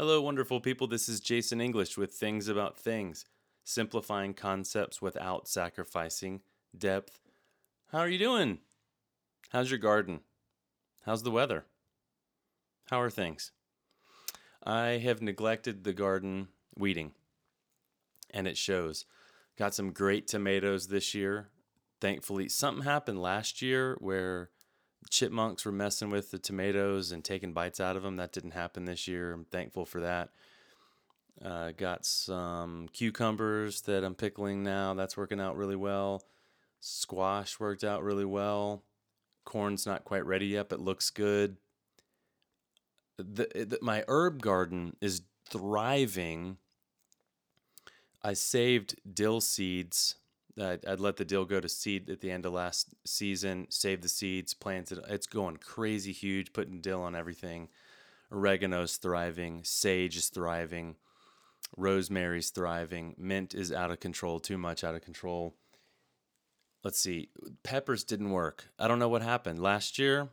Hello, wonderful people. This is Jason English with Things About Things, simplifying concepts without sacrificing depth. How are you doing? How's your garden? How's the weather? How are things? I have neglected the garden weeding, and it shows. Got some great tomatoes this year. Thankfully, something happened last year where chipmunks were messing with the tomatoes and taking bites out of them. That didn't happen this year. I'm thankful for that. Uh, got some cucumbers that I'm pickling now. That's working out really well. Squash worked out really well. Corn's not quite ready yet, but looks good. The, the, my herb garden is thriving. I saved dill seeds I'd, I'd, let the dill go to seed at the end of last season, save the seeds, planted. It's going crazy huge, putting dill on everything. Oregano's thriving, sage is thriving, rosemary's thriving, mint is out of control, too much out of control. Let's see, peppers didn't work. I don't know what happened. Last year,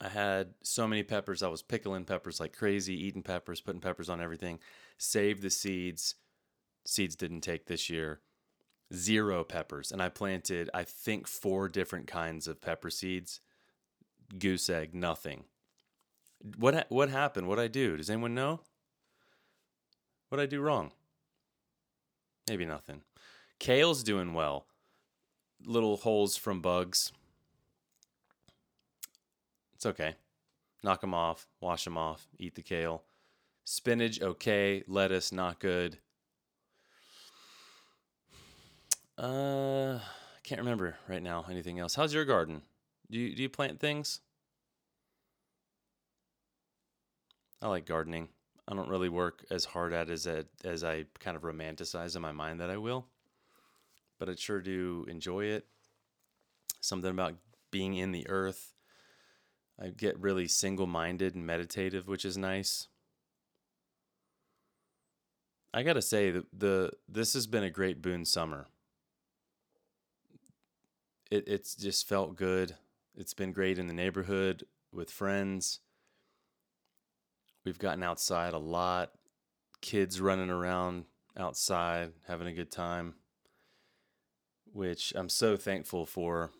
I had so many peppers. I was pickling peppers like crazy, eating peppers, putting peppers on everything, saved the seeds. Seeds didn't take this year zero peppers, and I planted I think four different kinds of pepper seeds. Goose egg, nothing. What what happened? What I do? Does anyone know? What I do wrong? Maybe nothing. Kale's doing well. Little holes from bugs. It's okay. Knock them off, wash them off, eat the kale. Spinach, okay. Lettuce, not good. Uh, I can't remember right now anything else. How's your garden? Do you do you plant things? I like gardening. I don't really work as hard at it as a, as I kind of romanticize in my mind that I will, but I sure do enjoy it. Something about being in the earth. I get really single-minded and meditative, which is nice. I gotta say the, the this has been a great Boone summer it, it's just felt good. It's been great in the neighborhood with friends. We've gotten outside a lot, kids running around outside, having a good time, which I'm so thankful for.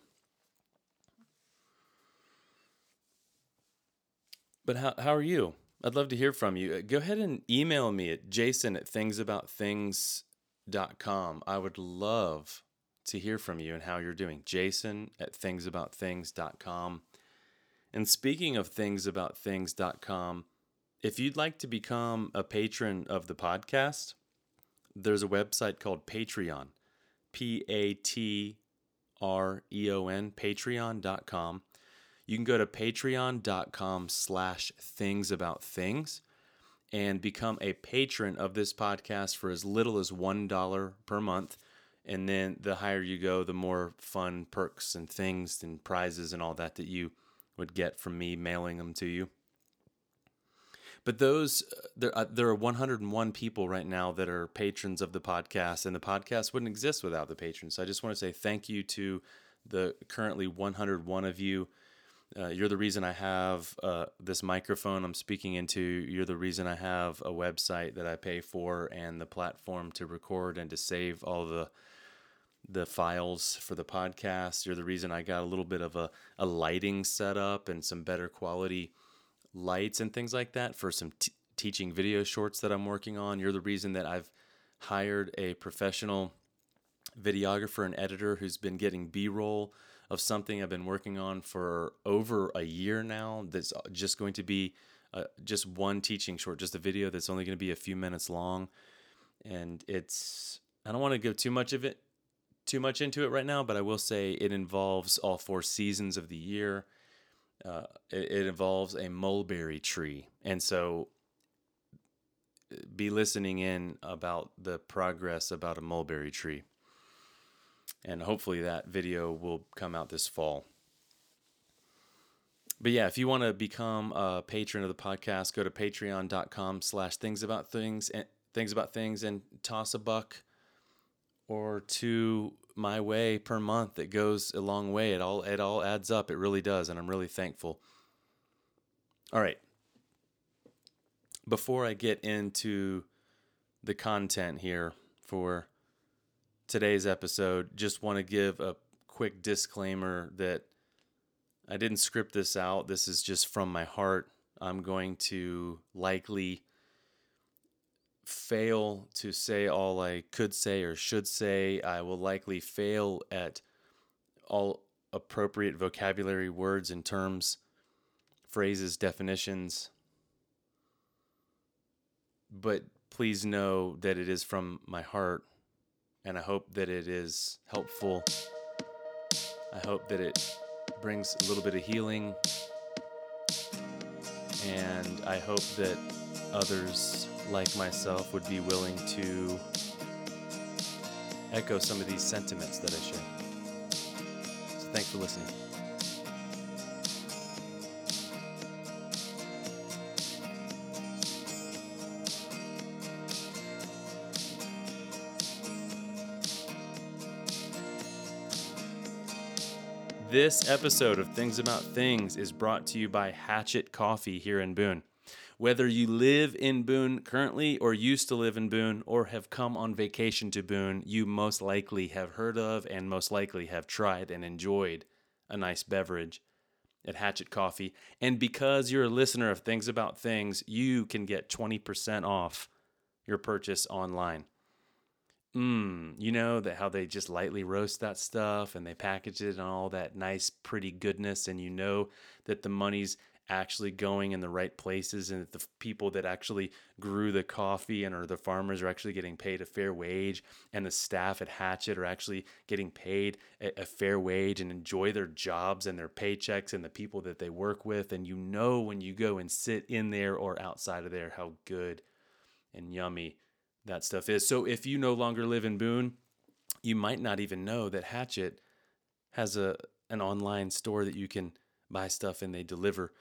But how, how are you? I'd love to hear from you. Go ahead and email me at jason at thingsaboutthings.com. I would love to hear from you and how you're doing. Jason at thingsaboutthings.com. And speaking of thingsaboutthings.com, if you'd like to become a patron of the podcast, there's a website called Patreon, P A T R E O N, patreon.com. You can go to patreon.com slash things about things and become a patron of this podcast for as little as $1 per month and then the higher you go the more fun perks and things and prizes and all that that you would get from me mailing them to you. But those uh, there uh, there are 101 people right now that are patrons of the podcast and the podcast wouldn't exist without the patrons. So i just want to say thank you to the currently 101 of you. Uh, you're the reason I have uh, this microphone. I'm speaking into. You're the reason I have a website that I pay for and the platform to record and to save all the the files for the podcast. You're the reason I got a little bit of a, a lighting setup and some better quality lights and things like that for some t- teaching video shorts that I'm working on. You're the reason that I've hired a professional videographer and editor who's been getting B roll of something I've been working on for over a year now. That's just going to be uh, just one teaching short, just a video that's only going to be a few minutes long. And it's, I don't want to go too much of it too much into it right now, but I will say it involves all four seasons of the year. Uh, it, it involves a mulberry tree. And so be listening in about the progress about a mulberry tree. And hopefully that video will come out this fall. But yeah, if you want to become a patron of the podcast, go to patreon.com slash things about things and things about things and toss a buck or two my way per month it goes a long way it all it all adds up it really does and i'm really thankful all right before I get into the content here for today's episode, just want to give a quick disclaimer that I didn't script this out. This is just from my heart. I'm going to likely fail to say all I could say or should say. I will likely fail at all appropriate vocabulary words and terms, phrases, definitions. But please know that it is from my heart, and I hope that it is helpful. I hope that it brings a little bit of healing, and I hope that others like myself would be willing to echo some of these sentiments that I share. So thanks for listening. This episode of Things About Things is brought to you by Hatchet Coffee here in Boone. Whether you live in Boone currently or used to live in Boone or have come on vacation to Boone, you most likely have heard of and most likely have tried and enjoyed a nice beverage at Hatchet Coffee. And because you're a listener of Things About Things, you can get 20% off your purchase online. Mmm, you know that how they just lightly roast that stuff and they package it and all that nice, pretty goodness, and you know that the money's actually going in the right places and that the people that actually grew the coffee and are the farmers are actually getting paid a fair wage and the staff at Hatchet are actually getting paid a, a fair wage and enjoy their jobs and their paychecks and the people that they work with and you know when you go and sit in there or outside of there how good and yummy that stuff is. So if you no longer live in Boone, you might not even know that Hatchet has a an online store that you can buy stuff and they deliver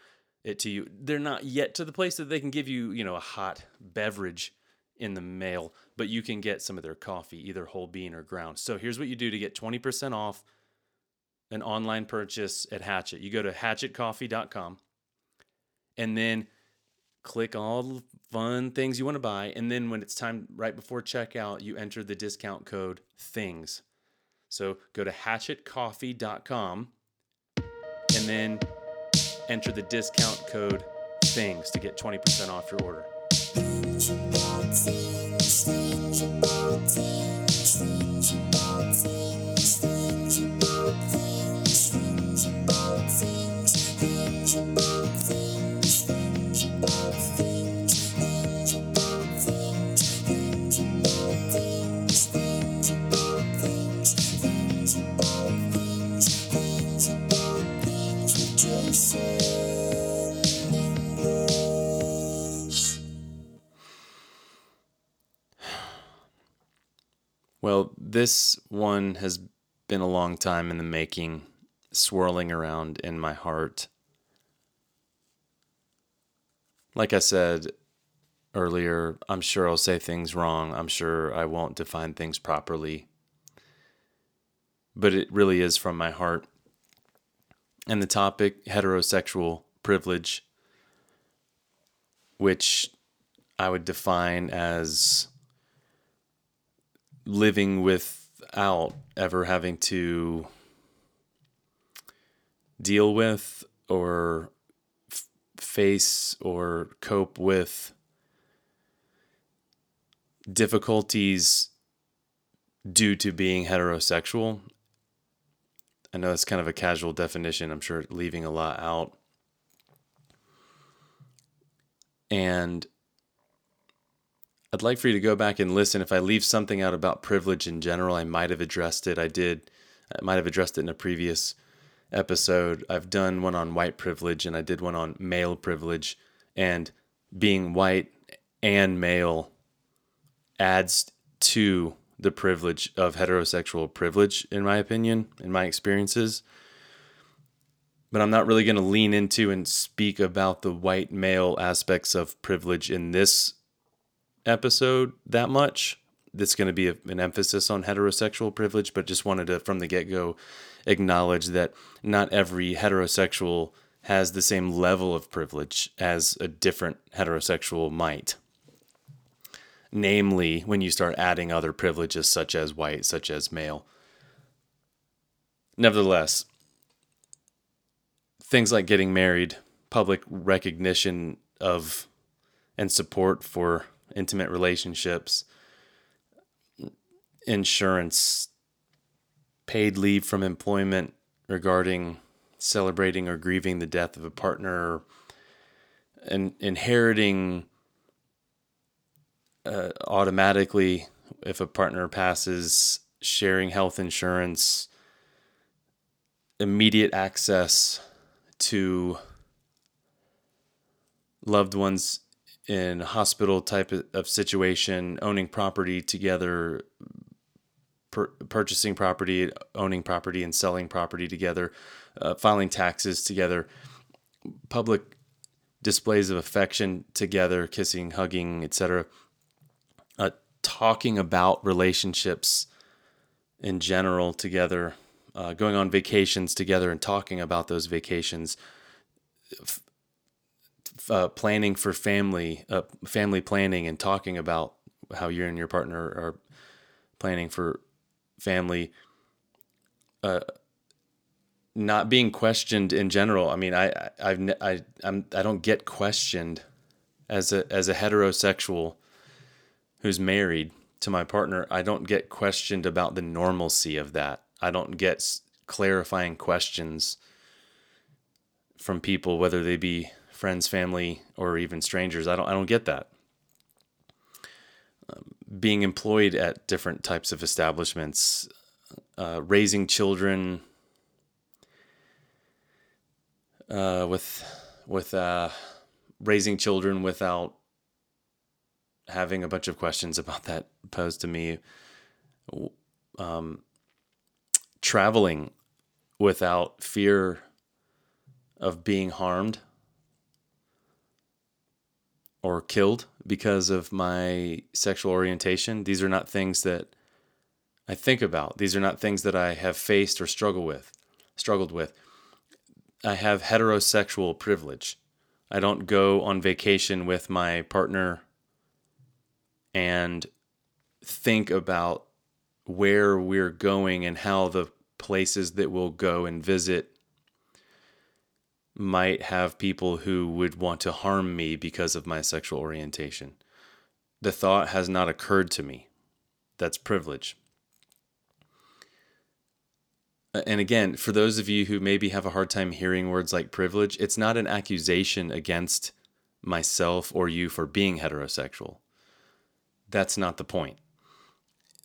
it to you. They're not yet to the place that they can give you, you know, a hot beverage in the mail, but you can get some of their coffee, either whole bean or ground. So here's what you do to get 20% off an online purchase at Hatchet. You go to hatchetcoffee.com and then click all the fun things you want to buy. And then when it's time right before checkout, you enter the discount code THINGS. So go to hatchetcoffee.com and then enter the discount code THINGS to get 20% off your order. Well, this one has been a long time in the making, swirling around in my heart. Like I said earlier, I'm sure I'll say things wrong. I'm sure I won't define things properly. But it really is from my heart. And the topic heterosexual privilege, which I would define as living without ever having to deal with or f- face or cope with difficulties due to being heterosexual. I know that's kind of a casual definition. I'm sure leaving a lot out. And I'd like for you to go back and listen. If I leave something out about privilege in general, I might have addressed it. I did. I might have addressed it in a previous episode. I've done one on white privilege and I did one on male privilege. And being white and male adds to the privilege of heterosexual privilege, in my opinion, in my experiences. But I'm not really going to lean into and speak about the white male aspects of privilege in this episode that much. That's going to be a, an emphasis on heterosexual privilege, but just wanted to, from the get go, acknowledge that not every heterosexual has the same level of privilege as a different heterosexual might. Namely, when you start adding other privileges such as white, such as male. Nevertheless, things like getting married, public recognition of and support for intimate relationships, insurance, paid leave from employment regarding celebrating or grieving the death of a partner, and inheriting uh, automatically if a partner passes, sharing health insurance, immediate access to loved ones in hospital type of situation, owning property together, purchasing property, owning property, and selling property together, uh, filing taxes together, public displays of affection together, kissing, hugging, etc. Uh, talking about relationships in general together, uh, going on vacations together and talking about those vacations, uh, planning for family, uh, family planning, and talking about how you and your partner are planning for family. Uh, not being questioned in general. I mean, I I've I I'm I don't get questioned as a as a heterosexual who's married to my partner. I don't get questioned about the normalcy of that. I don't get clarifying questions from people, whether they be friends, family, or even strangers. I don't I don't get that. Um, being employed at different types of establishments, uh, raising children uh, with with uh, raising children without having a bunch of questions about that posed to me. Um, traveling without fear of being harmed or killed because of my sexual orientation. These are not things that I think about. These are not things that I have faced or struggle with, struggled with. I have heterosexual privilege. I don't go on vacation with my partner and think about where we're going and how the places that we'll go and visit might have people who would want to harm me because of my sexual orientation. The thought has not occurred to me. That's privilege and again, for those of you who maybe have a hard time hearing words like privilege, it's not an accusation against myself or you for being heterosexual. That's not the point.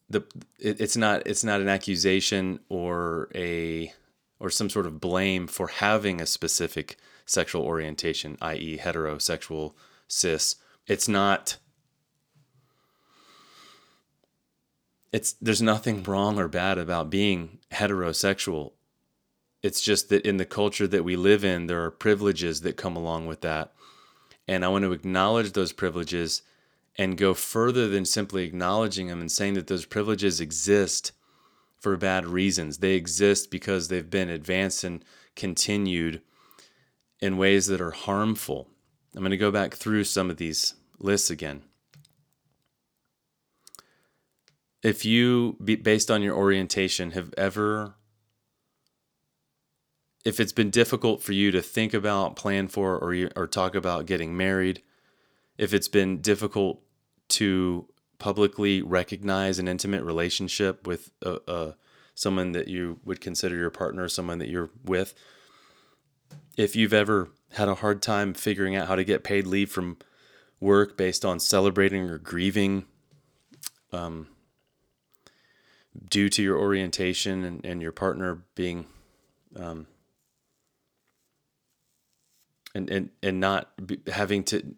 The it, it's not it's not an accusation or a or some sort of blame for having a specific sexual orientation, i.e., heterosexual, cis. It's not it's there's nothing wrong or bad about being heterosexual. It's just that in the culture that we live in, there are privileges that come along with that. And I want to acknowledge those privileges and go further than simply acknowledging them and saying that those privileges exist for bad reasons. They exist because they've been advanced and continued in ways that are harmful. I'm going to go back through some of these lists again if you based on your orientation have ever if it's been difficult for you to think about plan for or or talk about getting married if it's been difficult to publicly recognize an intimate relationship with a, a someone that you would consider your partner someone that you're with if you've ever had a hard time figuring out how to get paid leave from work based on celebrating or grieving um, due to your orientation and, and your partner being um, and, and and not having to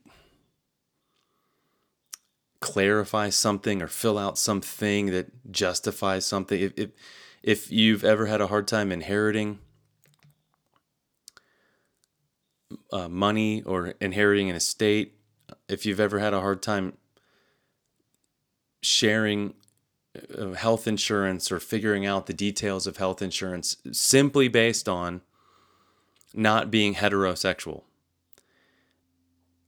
clarify something or fill out something that justifies something if, if if you've ever had a hard time inheriting uh, money or inheriting an estate if you've ever had a hard time sharing health insurance or figuring out the details of health insurance simply based on not being heterosexual.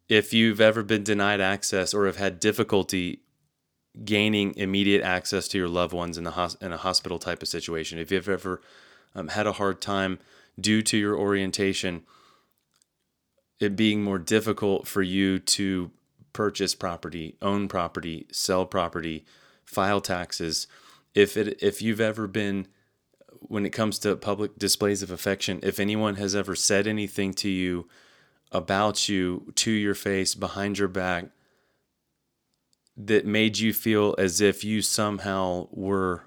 If you've ever been denied access or have had difficulty gaining immediate access to your loved ones in, the hos- in a hospital type of situation, if you've ever um, had a hard time due to your orientation, it being more difficult for you to purchase property, own property, sell property, file taxes. If it if you've ever been when it comes to public displays of affection, if anyone has ever said anything to you about you to your face behind your back that made you feel as if you somehow were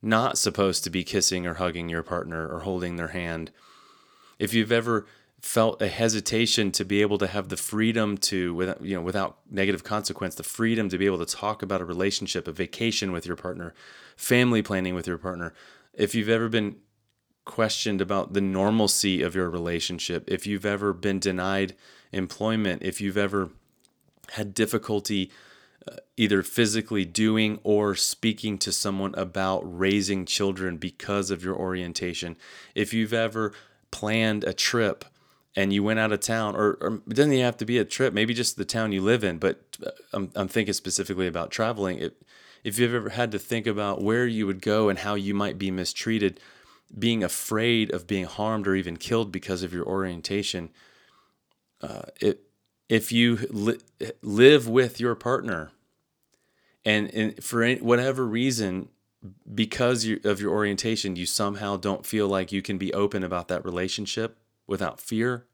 not supposed to be kissing or hugging your partner or holding their hand. If you've ever felt a hesitation to be able to have the freedom to without you know without negative consequence the freedom to be able to talk about a relationship a vacation with your partner family planning with your partner if you've ever been questioned about the normalcy of your relationship if you've ever been denied employment if you've ever had difficulty uh, either physically doing or speaking to someone about raising children because of your orientation if you've ever planned a trip and you went out of town, or, or it doesn't even have to be a trip, maybe just the town you live in, but uh, I'm, I'm thinking specifically about traveling. It, if you've ever had to think about where you would go and how you might be mistreated, being afraid of being harmed or even killed because of your orientation, uh, it, if you li- live with your partner and, and for any, whatever reason, because you, of your orientation, you somehow don't feel like you can be open about that relationship without fear.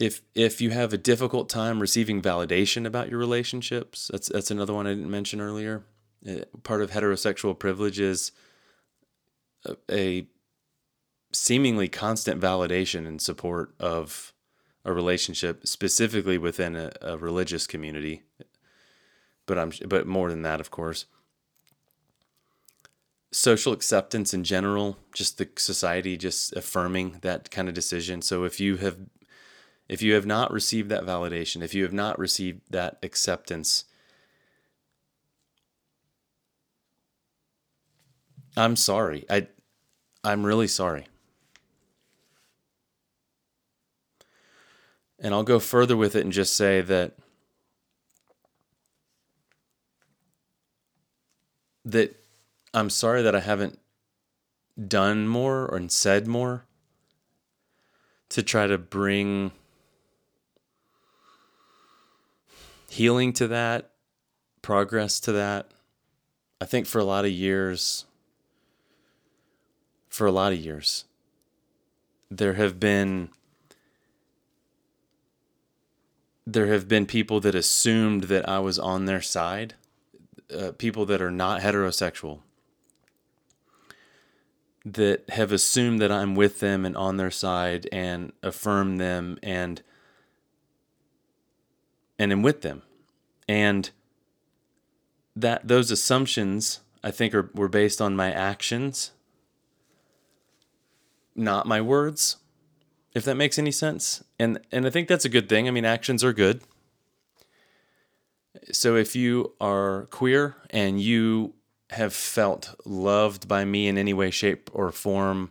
If if you have a difficult time receiving validation about your relationships, that's that's another one I didn't mention earlier. Uh, part of heterosexual privilege is a, a seemingly constant validation and support of a relationship, specifically within a, a religious community. But I'm but more than that, of course social acceptance in general, just the society just affirming that kind of decision. So if you have if you have not received that validation, if you have not received that acceptance, I'm sorry. I I'm really sorry. And I'll go further with it and just say that that I'm sorry that I haven't done more or said more to try to bring healing to that, progress to that. I think for a lot of years, for a lot of years, there have been there have been people that assumed that I was on their side, uh, people that are not heterosexual, that have assumed that I'm with them and on their side and affirm them and and am with them. And that those assumptions I think are were based on my actions, not my words, if that makes any sense. And and I think that's a good thing. I mean actions are good. So if you are queer and you have felt loved by me in any way, shape, or form,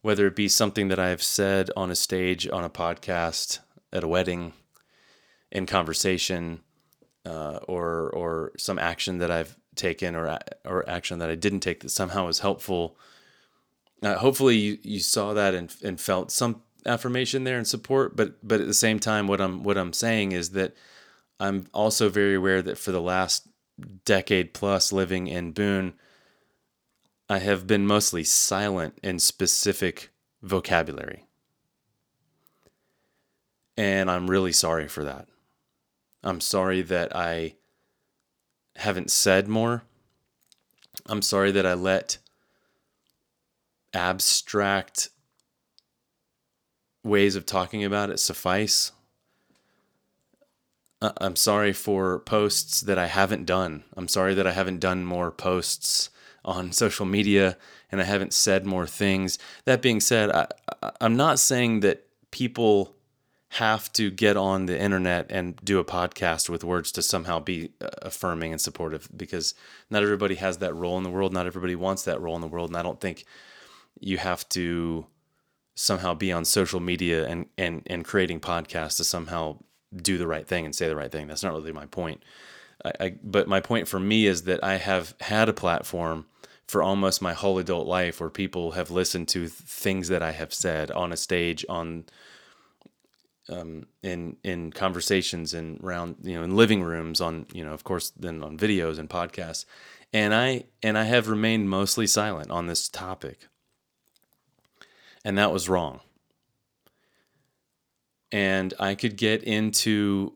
whether it be something that I have said on a stage, on a podcast, at a wedding, in conversation, uh, or or some action that I've taken or or action that I didn't take that somehow was helpful. Uh, hopefully, you, you saw that and, and felt some affirmation there and support. But but at the same time, what I'm what I'm saying is that I'm also very aware that for the last decade plus living in Boone, I have been mostly silent in specific vocabulary. And I'm really sorry for that. I'm sorry that I haven't said more. I'm sorry that I let abstract ways of talking about it suffice. Uh, I'm sorry for posts that I haven't done. I'm sorry that I haven't done more posts on social media and I haven't said more things. That being said, I, I'm not saying that people have to get on the internet and do a podcast with words to somehow be uh, affirming and supportive because not everybody has that role in the world. Not everybody wants that role in the world. And I don't think you have to somehow be on social media and, and, and creating podcasts to somehow do the right thing and say the right thing. That's not really my point. I, I, but my point for me is that I have had a platform for almost my whole adult life where people have listened to things that I have said on a stage on um, in in conversations and around you know in living rooms on you know of course then on videos and podcasts and I and I have remained mostly silent on this topic and that was wrong. And I could get into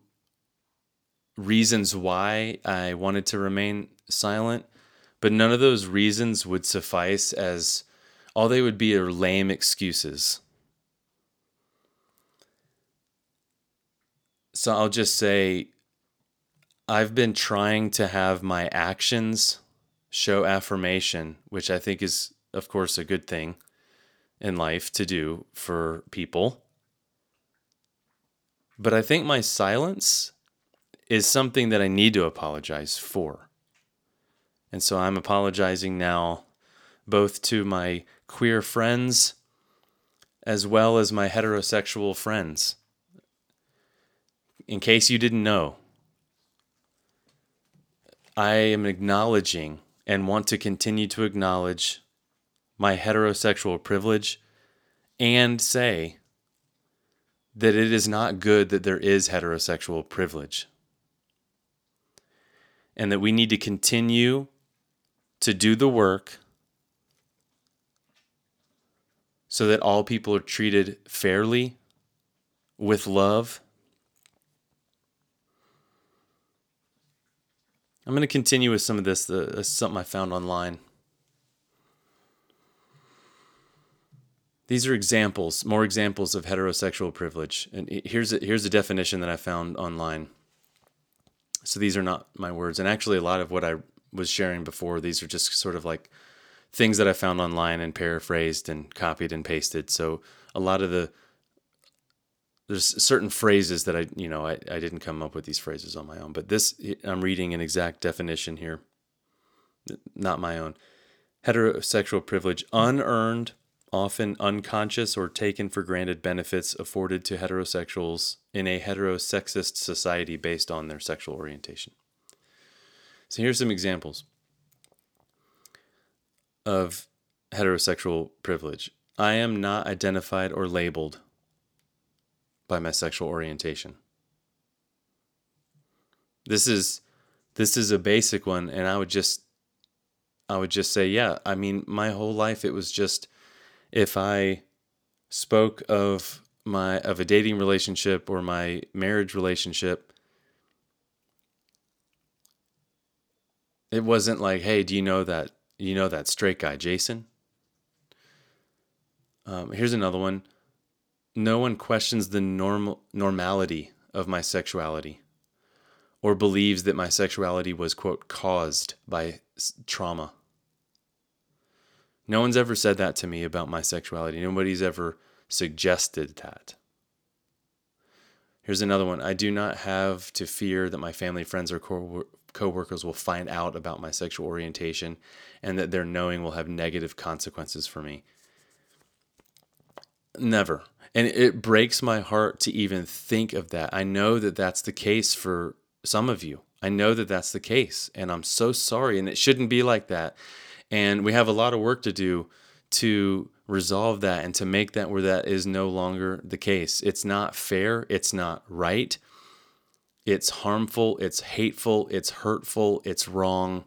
reasons why I wanted to remain silent but none of those reasons would suffice as all they would be are lame excuses. So I'll just say I've been trying to have my actions show affirmation, which I think is, of course, a good thing in life to do for people. But I think my silence is something that I need to apologize for. And so I'm apologizing now, both to my queer friends as well as my heterosexual friends in case you didn't know, I am acknowledging and want to continue to acknowledge my heterosexual privilege and say that it is not good that there is heterosexual privilege. And that we need to continue to do the work so that all people are treated fairly, with love, I'm going to continue with some of this. Uh, something I found online. These are examples, more examples of heterosexual privilege. And here's a, here's a definition that I found online. So these are not my words. And actually, a lot of what I was sharing before, these are just sort of like things that I found online and paraphrased and copied and pasted. So a lot of the there's certain phrases that I, you know, I, I didn't come up with these phrases on my own, but this, I'm reading an exact definition here, not my own. Heterosexual privilege, unearned, often unconscious or taken for granted benefits afforded to heterosexuals in a heterosexist society based on their sexual orientation. So here's some examples of heterosexual privilege. I am not identified or labeled by my sexual orientation. This is this is a basic one and I would just I would just say, yeah, I mean, my whole life it was just if I spoke of my of a dating relationship or my marriage relationship it wasn't like hey do you know that you know that straight guy jason um, here's another one no one questions the normal normality of my sexuality or believes that my sexuality was quote caused by trauma. No one's ever said that to me about my sexuality. Nobody's ever suggested that. Here's another one. I do not have to fear that my family, friends, or co- coworkers will find out about my sexual orientation and that their knowing will have negative consequences for me. Never. And it breaks my heart to even think of that. I know that that's the case for some of you. I know that that's the case. And I'm so sorry. And it shouldn't be like that. And we have a lot of work to do to resolve that and to make that where that is no longer the case. It's not fair. It's not right. It's harmful. It's hateful. It's hurtful. It's wrong.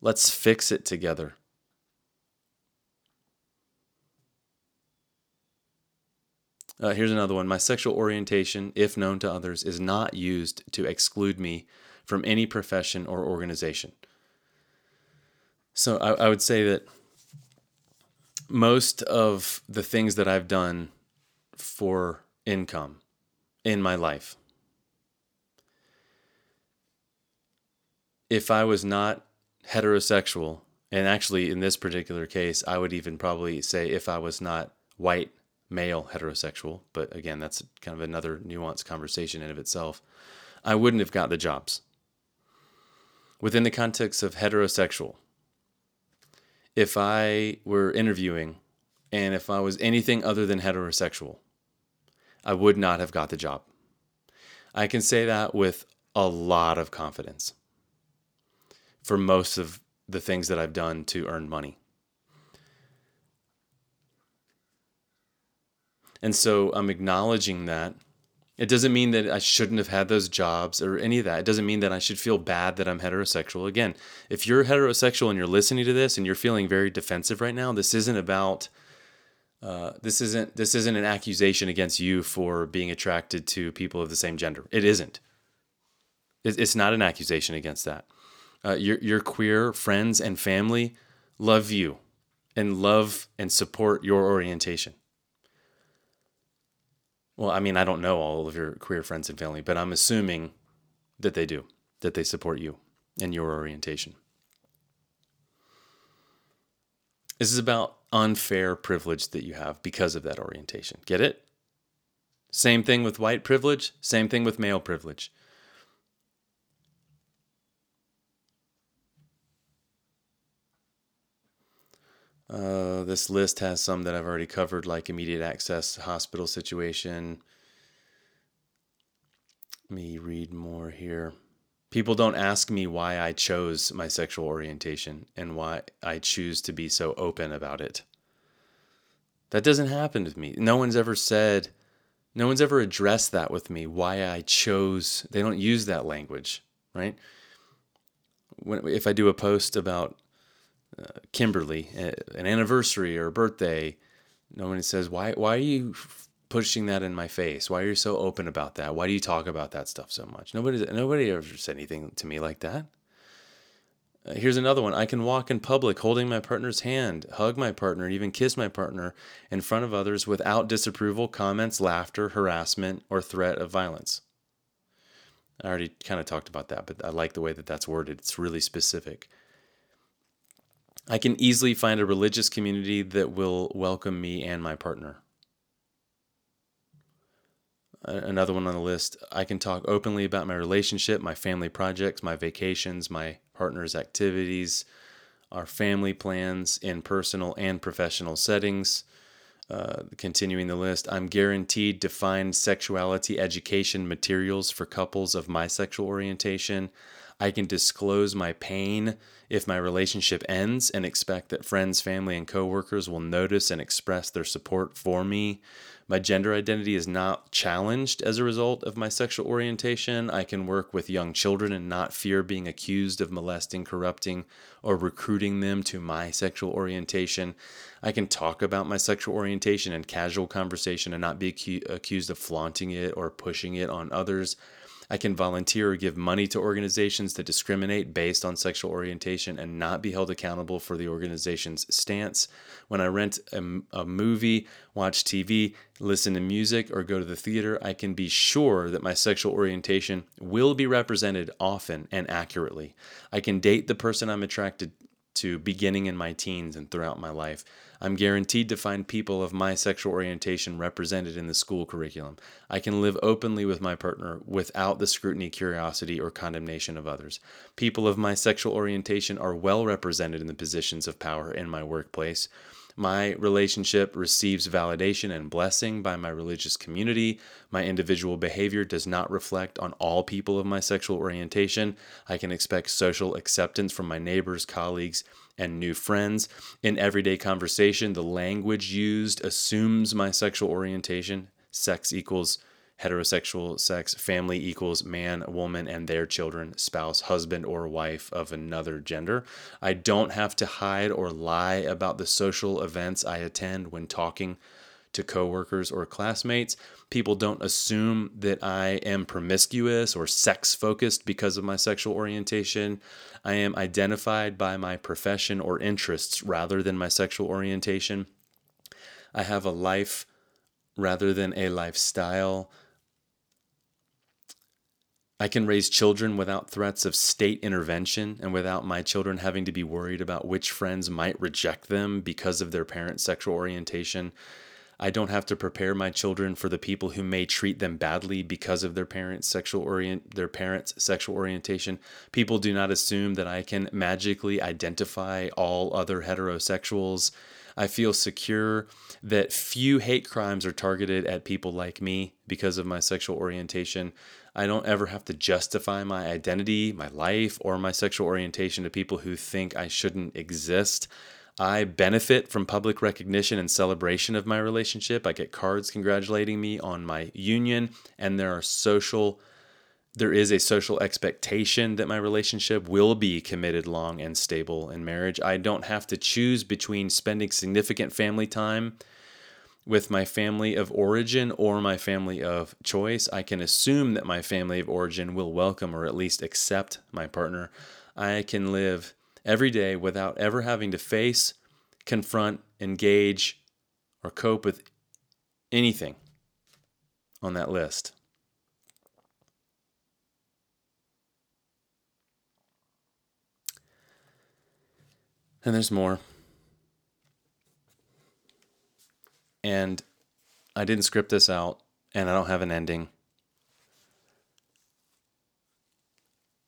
Let's fix it together. Uh, here's another one. My sexual orientation, if known to others, is not used to exclude me from any profession or organization. So I, I would say that most of the things that I've done for income in my life, if I was not heterosexual, and actually in this particular case, I would even probably say if I was not white male heterosexual, but again, that's kind of another nuanced conversation in of itself, I wouldn't have got the jobs. Within the context of heterosexual, if I were interviewing and if I was anything other than heterosexual, I would not have got the job. I can say that with a lot of confidence for most of the things that I've done to earn money. And so I'm acknowledging that. It doesn't mean that I shouldn't have had those jobs or any of that. It doesn't mean that I should feel bad that I'm heterosexual. Again, if you're heterosexual and you're listening to this and you're feeling very defensive right now, this isn't about uh, this isn't this isn't an accusation against you for being attracted to people of the same gender. It isn't. It's not an accusation against that. Uh, your your queer friends and family love you, and love and support your orientation. Well, I mean, I don't know all of your queer friends and family, but I'm assuming that they do, that they support you and your orientation. This is about unfair privilege that you have because of that orientation. Get it? Same thing with white privilege, same thing with male privilege. Uh, this list has some that I've already covered, like immediate access hospital situation. Let me read more here. People don't ask me why I chose my sexual orientation and why I choose to be so open about it. That doesn't happen with me. No one's ever said, no one's ever addressed that with me, why I chose. They don't use that language, right? When, if I do a post about uh, Kimberly, an anniversary or a birthday, nobody says, why, why are you pushing that in my face? Why are you so open about that? Why do you talk about that stuff so much? Nobody, nobody ever said anything to me like that. Uh, here's another one. I can walk in public holding my partner's hand, hug my partner, even kiss my partner in front of others without disapproval, comments, laughter, harassment, or threat of violence. I already kind of talked about that, but I like the way that that's worded. It's really specific. I can easily find a religious community that will welcome me and my partner. Another one on the list, I can talk openly about my relationship, my family projects, my vacations, my partner's activities, our family plans in personal and professional settings. Uh, continuing the list, I'm guaranteed to find sexuality education materials for couples of my sexual orientation. I can disclose my pain if my relationship ends and expect that friends, family, and coworkers will notice and express their support for me. My gender identity is not challenged as a result of my sexual orientation. I can work with young children and not fear being accused of molesting, corrupting, or recruiting them to my sexual orientation. I can talk about my sexual orientation in casual conversation and not be acu- accused of flaunting it or pushing it on others. I can volunteer or give money to organizations that discriminate based on sexual orientation and not be held accountable for the organization's stance. When I rent a, a, movie, watch TV, listen to music, or go to the theater, I can be sure that my sexual orientation will be represented often and accurately. I can date the person I'm attracted to beginning in my teens and throughout my life. I'm guaranteed to find people of my sexual orientation represented in the school curriculum. I can live openly with my partner without the scrutiny, curiosity, or condemnation of others. People of my sexual orientation are well represented in the positions of power in my workplace. My relationship receives validation and blessing by my religious community. My individual behavior does not reflect on all people of my sexual orientation. I can expect social acceptance from my neighbors, colleagues, and new friends. In everyday conversation, the language used assumes my sexual orientation. Sex equals heterosexual sex, family equals man, woman, and their children, spouse, husband, or wife of another gender. I don't have to hide or lie about the social events I attend when talking to coworkers or classmates. People don't assume that I am promiscuous or sex focused because of my sexual orientation. I am identified by my profession or interests rather than my sexual orientation. I have a life rather than a lifestyle. I can raise children without threats of state intervention and without my children having to be worried about which friends might reject them because of their parents' sexual orientation. I don't have to prepare my children for the people who may treat them badly because of their parents' sexual orient their parents' sexual orientation. People do not assume that I can magically identify all other heterosexuals. I feel secure that few hate crimes are targeted at people like me because of my sexual orientation. I don't ever have to justify my identity, my life, or my sexual orientation to people who think I shouldn't exist. I benefit from public recognition and celebration of my relationship. I get cards congratulating me on my union, and there are social there is a social expectation that my relationship will be committed long and stable in marriage. I don't have to choose between spending significant family time with my family of origin or my family of choice. I can assume that my family of origin will welcome or at least accept my partner. I can live every day without ever having to face, confront, engage, or cope with anything on that list. And there's more. And I didn't script this out, and I don't have an ending.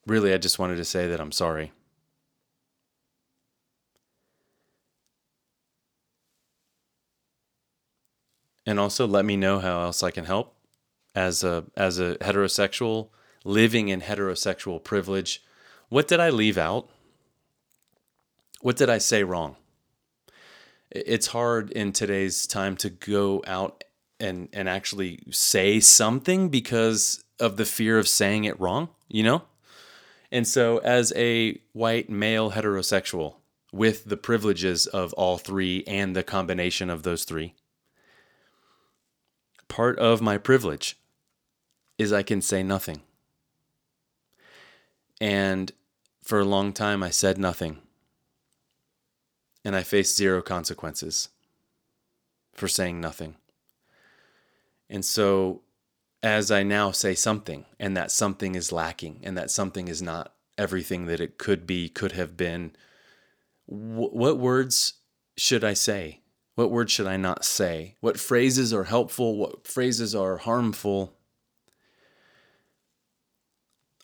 Really, I just wanted to say that I'm sorry. and also let me know how else I can help as a as a heterosexual living in heterosexual privilege. What did I leave out? What did I say wrong? It's hard in today's time to go out and and actually say something because of the fear of saying it wrong, you know? And so as a white male heterosexual with the privileges of all three and the combination of those three, part of my privilege is I can say nothing. And for a long time, I said nothing. And I faced zero consequences for saying nothing. And so, as I now say something, and that something is lacking, and that something is not everything that it could be, could have been, what words should I say? What words should I not say? What phrases are helpful? What phrases are harmful?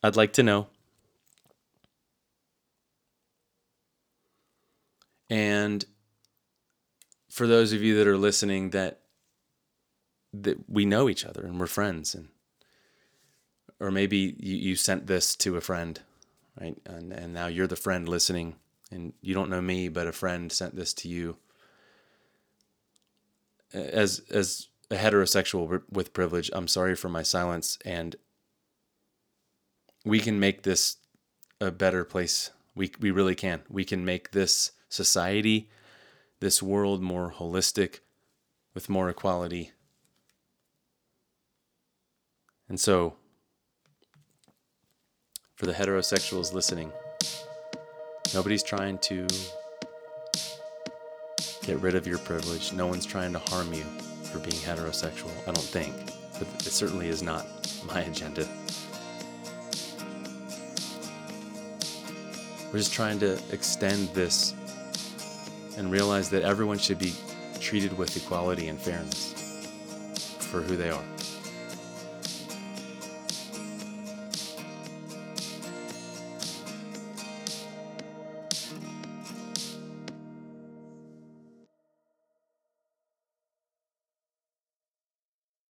I'd like to know. And for those of you that are listening that that we know each other and we're friends and or maybe you, you sent this to a friend, right? And and now you're the friend listening and you don't know me, but a friend sent this to you as as a heterosexual with privilege, I'm sorry for my silence, and we can make this a better place. We we really can. We can make this society, this world more holistic, with more equality. And so, for the heterosexuals listening, nobody's trying to Get rid of your privilege. No one's trying to harm you for being heterosexual, I don't think. But it certainly is not my agenda. We're just trying to extend this and realize that everyone should be treated with equality and fairness for who they are.